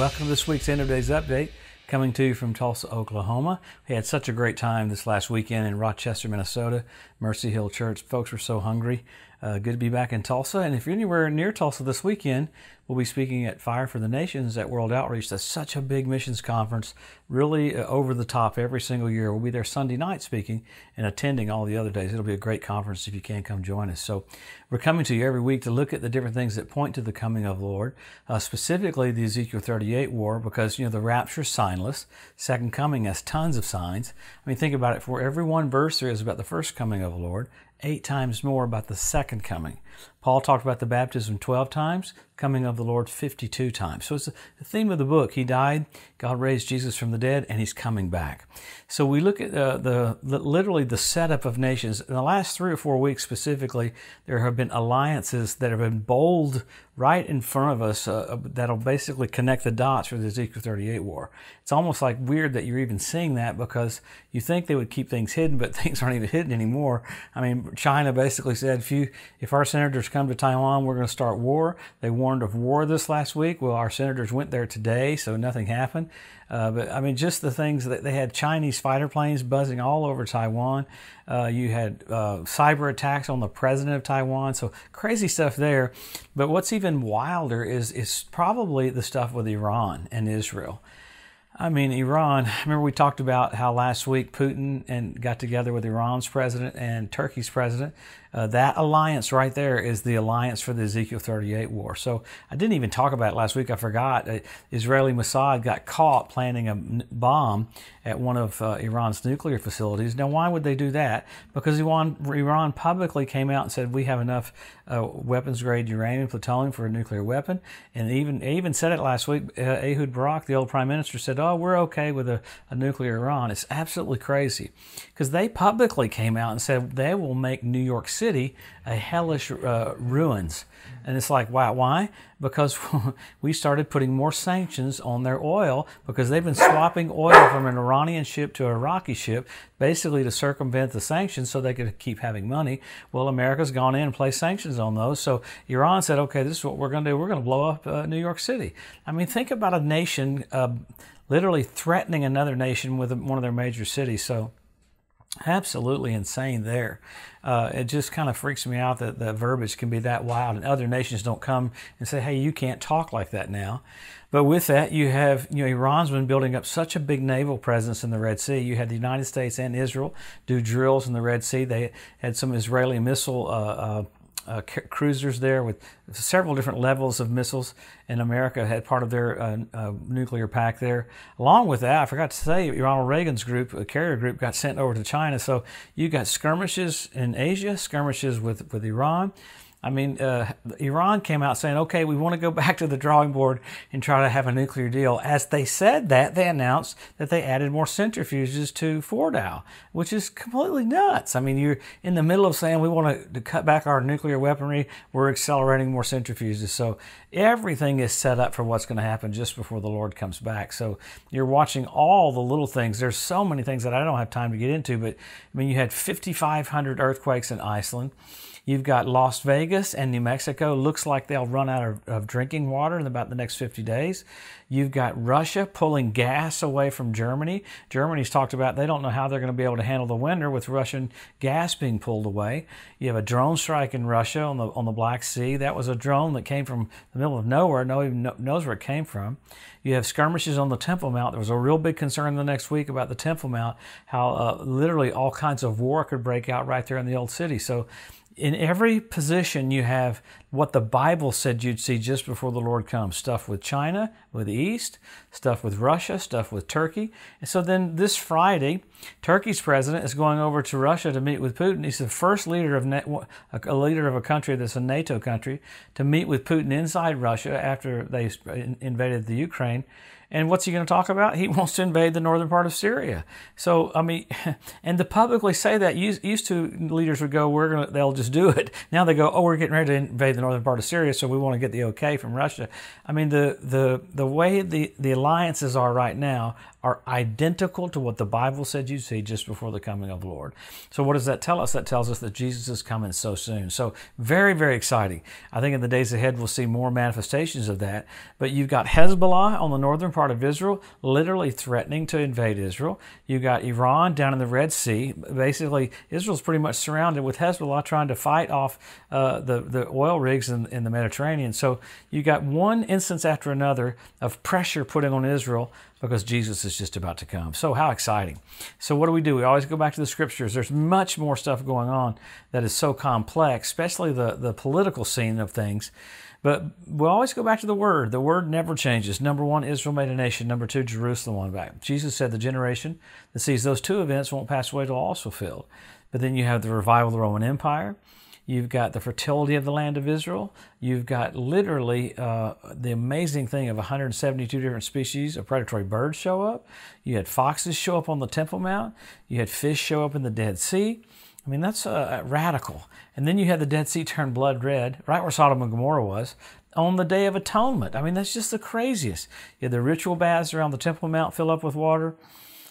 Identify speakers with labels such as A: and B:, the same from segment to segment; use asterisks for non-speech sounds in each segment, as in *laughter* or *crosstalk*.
A: Welcome to this week's End of Days Update, coming to you from Tulsa, Oklahoma. We had such a great time this last weekend in Rochester, Minnesota, Mercy Hill Church. Folks were so hungry. Uh, good to be back in Tulsa. And if you're anywhere near Tulsa this weekend, we'll be speaking at Fire for the Nations at World Outreach. That's such a big missions conference, really uh, over the top every single year. We'll be there Sunday night speaking and attending all the other days. It'll be a great conference if you can come join us. So we're coming to you every week to look at the different things that point to the coming of the Lord, uh, specifically the Ezekiel 38 war, because you know the rapture is signless. Second coming has tons of signs. I mean, think about it. For every one verse there is about the first coming of the Lord, eight times more about the second coming. Paul talked about the baptism 12 times, coming of the Lord 52 times. So it's the theme of the book. He died, God raised Jesus from the dead, and he's coming back. So we look at uh, the literally the setup of nations. In the last three or four weeks specifically, there have been alliances that have been bold right in front of us uh, uh that'll basically connect the dots for the Ezekiel 38 war. It's almost like weird that you're even seeing that because you think they would keep things hidden, but *laughs* things aren't even hidden anymore. I mean, China basically said, if you, if our senators come to Taiwan, we're going to start war. They warned of war this last week. Well, our senators went there today, so nothing happened. Uh, but I mean, just the things that they had Chinese fighter planes buzzing all over Taiwan. Uh, you had uh, cyber attacks on the president of Taiwan. So crazy stuff there. But what's even wilder is is probably the stuff with Iran and Israel. I mean, Iran. Remember, we talked about how last week Putin and got together with Iran's president and Turkey's president. Uh, that alliance right there is the alliance for the Ezekiel 38 war. So I didn't even talk about it last week. I forgot. Uh, Israeli Mossad got caught planting a bomb at one of uh, Iran's nuclear facilities. Now, why would they do that? Because Iran, Iran publicly came out and said we have enough uh, weapons grade uranium plutonium for a nuclear weapon, and even even said it last week. Uh, Ehud Barak, the old prime minister, said, "Oh, we're okay with a, a nuclear Iran." It's absolutely crazy because they publicly came out and said they will make New York City a hellish uh, ruins. And it's like, wow, why? Because *laughs* we started putting more sanctions on their oil because they've been swapping oil from an Iranian ship to a Iraqi ship, basically to circumvent the sanctions so they could keep having money. Well, America's gone in and placed sanctions on those. So Iran said, okay, this is what we're going to do. We're going to blow up uh, New York City. I mean, think about a nation uh, literally threatening another nation with one of their major cities. So absolutely insane there. Uh, it just kind of freaks me out that the verbiage can be that wild and other nations don't come and say, hey, you can't talk like that now. But with that, you have, you know, Iran's been building up such a big naval presence in the Red Sea. You had the United States and Israel do drills in the Red Sea. They had some Israeli missile uh, uh, uh, cruisers there with several different levels of missiles. And America had part of their uh, uh, nuclear pack there. Along with that, I forgot to say, Ronald Reagan's group, a carrier group, got sent over to China. So you got skirmishes in Asia, skirmishes with, with Iran. I mean, uh, Iran came out saying, okay, we want to go *laughs* back to the drawing board and try to have a nuclear deal. As they said that, they announced that they added more centrifuges to Fordow, which is completely nuts. I mean, you're in the middle of saying we want to, to cut back our nuclear weaponry, we're accelerating more centrifuges. So everything is set up for what's going to happen just before the Lord comes back. So you're watching all the little things. There's so many things that I don't have time to get into, but I mean, you had 5,500 earthquakes in Iceland. You've got Las Vegas and New Mexico. Looks like they'll run out of, of, drinking water in about the next 50 days. You've got Russia pulling gas away from Germany. Germany's talked about they don't know how they're going to be able to handle the winter with Russian gas being pulled away. You have a drone strike in Russia on the on the Black Sea. That was a drone that came from the middle of nowhere. No one even knows where it came from. You have skirmishes on the Temple Mount. There was a real big concern the next week about the Temple Mount, how uh, literally all kinds of war could break out right there in the old city. So in every position you have what the Bible said you'd see just before the Lord comes stuff with China, with the East, stuff with Russia, stuff with Turkey. And so then this Friday, Turkey's president is going over to Russia to meet with Putin. He's the first leader of a leader of a country that's a NATO country to meet with Putin inside Russia after they invaded the Ukraine. And what's he going to talk about? He *laughs* wants to invade the northern part of Syria. So, I mean, *laughs* and to publicly say that, used, to leaders would go, we're going to, they'll just do it. *laughs* Now they go, oh, we're getting ready to invade the northern part of Syria, so we want to get the okay from Russia. I mean, the, the, the way the, the alliances are right now are identical to what the Bible said you'd see just before the coming of the Lord. So, what does that tell us? That tells us that Jesus is coming so soon. So, very, very exciting. I think in the days ahead we'll see more manifestations of that. But you've got Hezbollah on the northern part of Israel, literally threatening to invade Israel. You've got Iran down in the Red Sea. Basically, Israel's pretty much surrounded with Hezbollah trying to fight off uh, the, the oil rigs in, in the Mediterranean. So, you got one instance after another of pressure putting on Israel because Jesus is just about to come. So, how exciting. So, what do we do? We always go back to the scriptures. There's much more stuff going on that is so complex, especially the, the political scene of things. But we always go back to the Word. The Word never changes. Number one, Israel made a nation. Number two, Jerusalem won back. Jesus said the generation that sees those two events won't pass away till all is fulfilled. But then you have the revival of the Roman Empire. You've got the fertility of the land of Israel. You've got literally uh, the amazing thing of 172 different species of predatory birds show up. You had foxes show up on the Temple Mount. You had fish show up in the Dead Sea. I mean, that's uh, radical. And then you had the Dead Sea turn blood red, right where Sodom and Gomorrah was, on the Day of Atonement. I mean, that's just the craziest. You had the ritual baths around the Temple Mount fill up with water.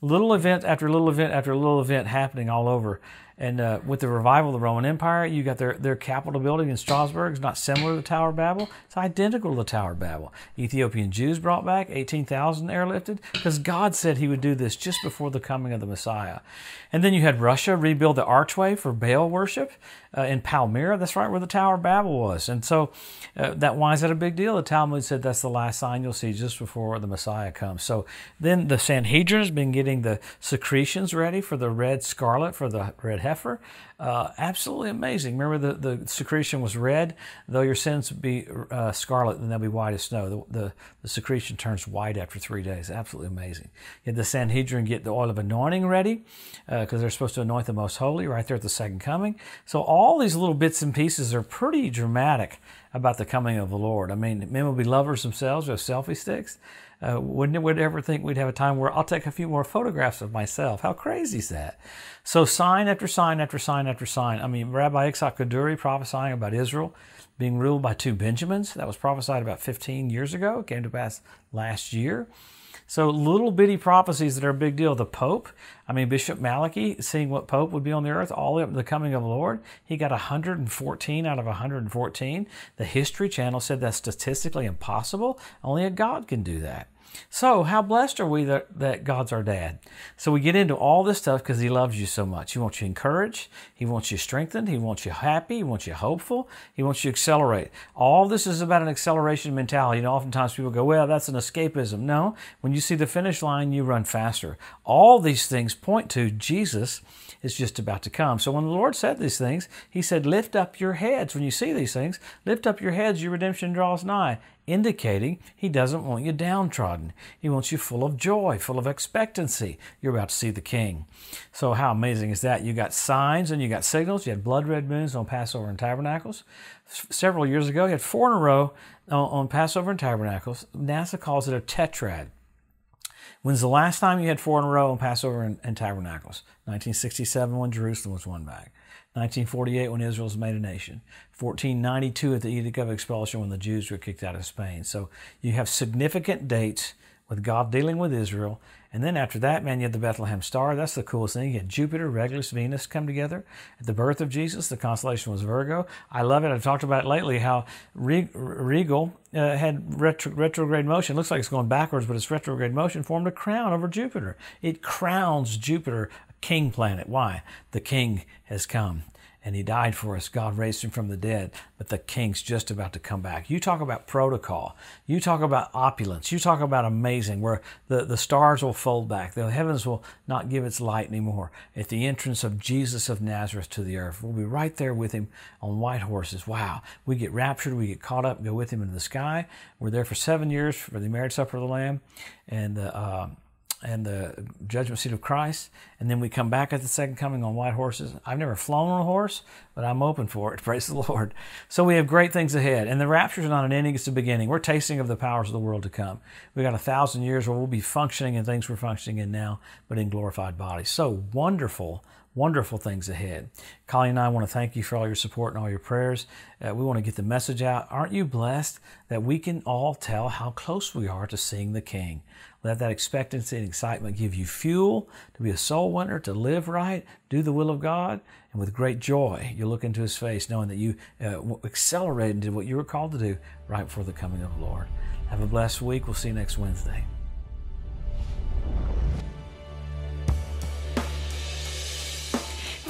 A: Little event after little event after little event happening all over. And uh, with the revival of the Roman Empire, you got their, their Capitol building in Strasbourg. It's not similar to the Tower of Babel. It's identical to the Tower of Babel. Ethiopian Jews brought back 18,000 airlifted because God said He would do this just before the coming of the Messiah. And then you had Russia rebuild the archway for Baal worship uh, in Palmyra. That's right where the Tower of Babel was. And so uh, that why is that a big deal? The Talmud said that's the last sign you'll see just before the Messiah comes. So then the Sanhedrin has been getting the secretions ready for the red scarlet for the red heifer. Uh, absolutely amazing. Remember, the, the secretion was red. Though your sins be uh, scarlet, then they'll be white as snow. The, the, the, secretion turns white after three days. Absolutely amazing. You had the Sanhedrin get the oil of anointing ready because uh, they're supposed to anoint the most holy right there at the second coming. So all these little bits and pieces are pretty dramatic about the coming of the Lord. I mean, men will be lovers themselves with selfie sticks. Uh, wouldn't would ever think we'd have a time where I'll take a few more photographs of myself? How crazy is that? So sign after sign after sign after sign. I mean, Rabbi Yitzhak Kaduri prophesying about Israel being ruled by two Benjamins. That was prophesied about 15 years ago. It came to pass last year. So little bitty prophecies that are a big deal. The Pope, I mean Bishop Malachy, seeing what Pope would be on the earth, all the, the coming of the Lord, he got 114 out of 114. The History Channel said that's statistically impossible. Only a God can do that. So, how blessed are we that, that God's our dad? So, we get into all this stuff because He loves you so much. He wants you encouraged, He wants you strengthened, He wants you happy, He wants you hopeful, He wants you accelerate. All this is about an acceleration mentality. You know, oftentimes people go, well, that's an escapism. No, when you see the finish line, you run faster. All these things point to Jesus is just about to come. So, when the Lord said these things, He said, Lift up your heads. When you see these things, lift up your heads, your redemption draws nigh indicating he doesn't want you downtrodden. He wants you full of joy, full of expectancy. You're about to see the king. So, how amazing is that? You got signs and you got signals. You had blood red moons on Passover and Tabernacles. several years ago, you had four in a row uh, on Passover and Tabernacles. NASA calls it a tetrad. When's the last time you had four in a row on Passover and, and Tabernacles? 1967 when Jerusalem was won back. 1948 when Israel was made a nation, 1492 at the Edict of Expulsion when the Jews were kicked out of Spain. So you have significant dates with God dealing with Israel. And then after that, man, you have the Bethlehem Star. That's the coolest thing. You had Jupiter, Regulus, Venus come together. At the birth of Jesus, the constellation was Virgo. I love it. I've talked about it lately how Regal uh, had retro- retrograde motion. It looks like it's going backwards, but its retrograde motion formed a crown over Jupiter. It crowns Jupiter a king planet. Why? The king has come and he died for us. God raised him from the dead, but the king's just about to come back. You talk about protocol. You talk about opulence. You talk about amazing, where the, the stars will fold back. The heavens will not give its light anymore. At the entrance of Jesus of Nazareth to the earth, we'll be right there with him on white horses. Wow. We get raptured. We get caught up, go with him into the sky. We're there for seven years for the marriage supper of the Lamb. And uh, and the judgment seat of Christ, and then we come back at the second coming on white horses. I've never flown on a horse, but I'm open for it. *laughs* Praise the Lord. So we have great things ahead, and the rapture is not an ending; it's a beginning. We're tasting of the powers of the world to come. We got a thousand years where we'll be functioning in things we're functioning in now, but in glorified bodies. So wonderful wonderful things ahead. Colleen and I want to thank you for all your support and all your prayers. Uh, we want to get the message out. Aren't you blessed that we can all tell how close we are to seeing the King? Let that expectancy and excitement give you fuel to be a soul winner, to live right, do the will of God, and with great joy, you look into His face knowing that you uh, accelerated into what you were called to do right before the coming of the Lord. Have a blessed week. We'll see you next Wednesday.